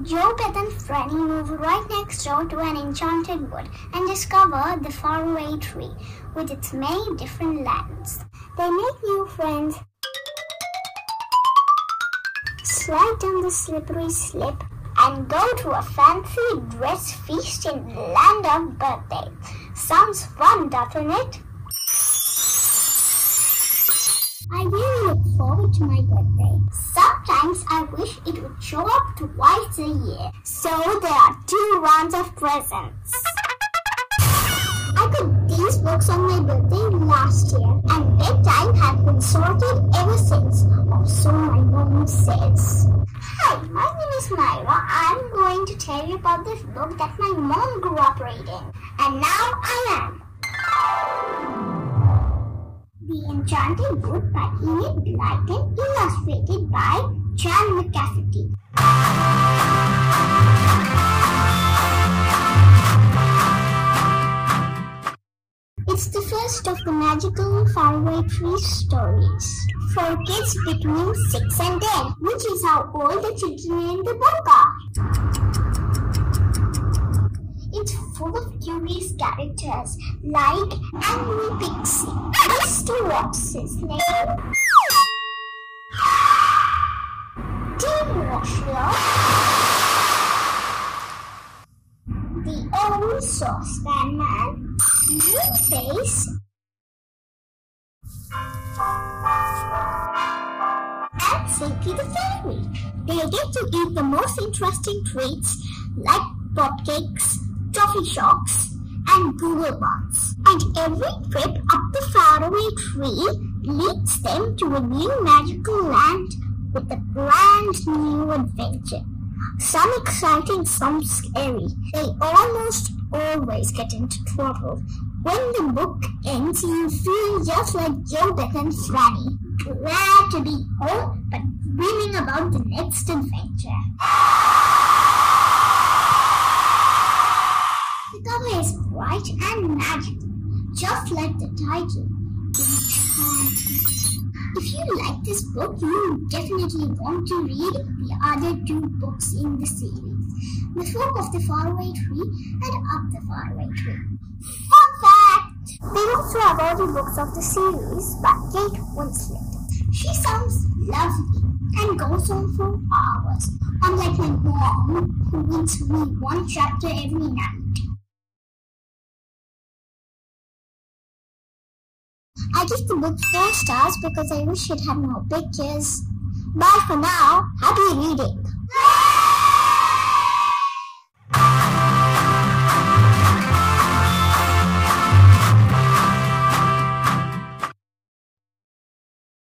Joe, Beth, and Frannie move right next door to an enchanted wood and discover the faraway tree with its many different lands. They make new friends, slide down the slippery slip, and go to a fancy dress feast in the land of birthday. Sounds fun, doesn't it? I really look forward to my birthday. Sometimes I wish it would show up twice a year. So there are two rounds of presents. I got these books on my birthday last year and bedtime has been sorted ever since, or so my mom says. Hi, my name is Myrah. I'm going to tell you about this book that my mom grew up reading. And now I am. The Enchanted Wood by Enid Blyton, illustrated by Jan McCafferty. It's the first of the magical faraway tree stories for kids between 6 and 10, which is how old the children in the book are. It's full of curious characters like Angry Pixie, Mr. What's his The old saucepan man, Moonface, and Silky the Fairy. They get to eat the most interesting treats like popcakes, toffee shocks, and Google Bars. And every trip up the faraway tree leads them to a new magical land with a brand new adventure. Some exciting, some scary. They almost always get into trouble. When the book ends, you feel just like Beth, and Frannie, glad to be home, but dreaming about the next adventure. The cover is bright and magical, just like the title, Enchanted. If you like this book, you definitely want to read the other two books in the series The Folk of the Faraway Tree and Up the Faraway Tree. Fun fact! They also have all the books of the series by Kate Winslet. She sounds lovely and goes on for hours, unlike my mom, who reads me one chapter every night. I give the book 4 stars because I wish it had more pictures. Bye for now. Happy reading.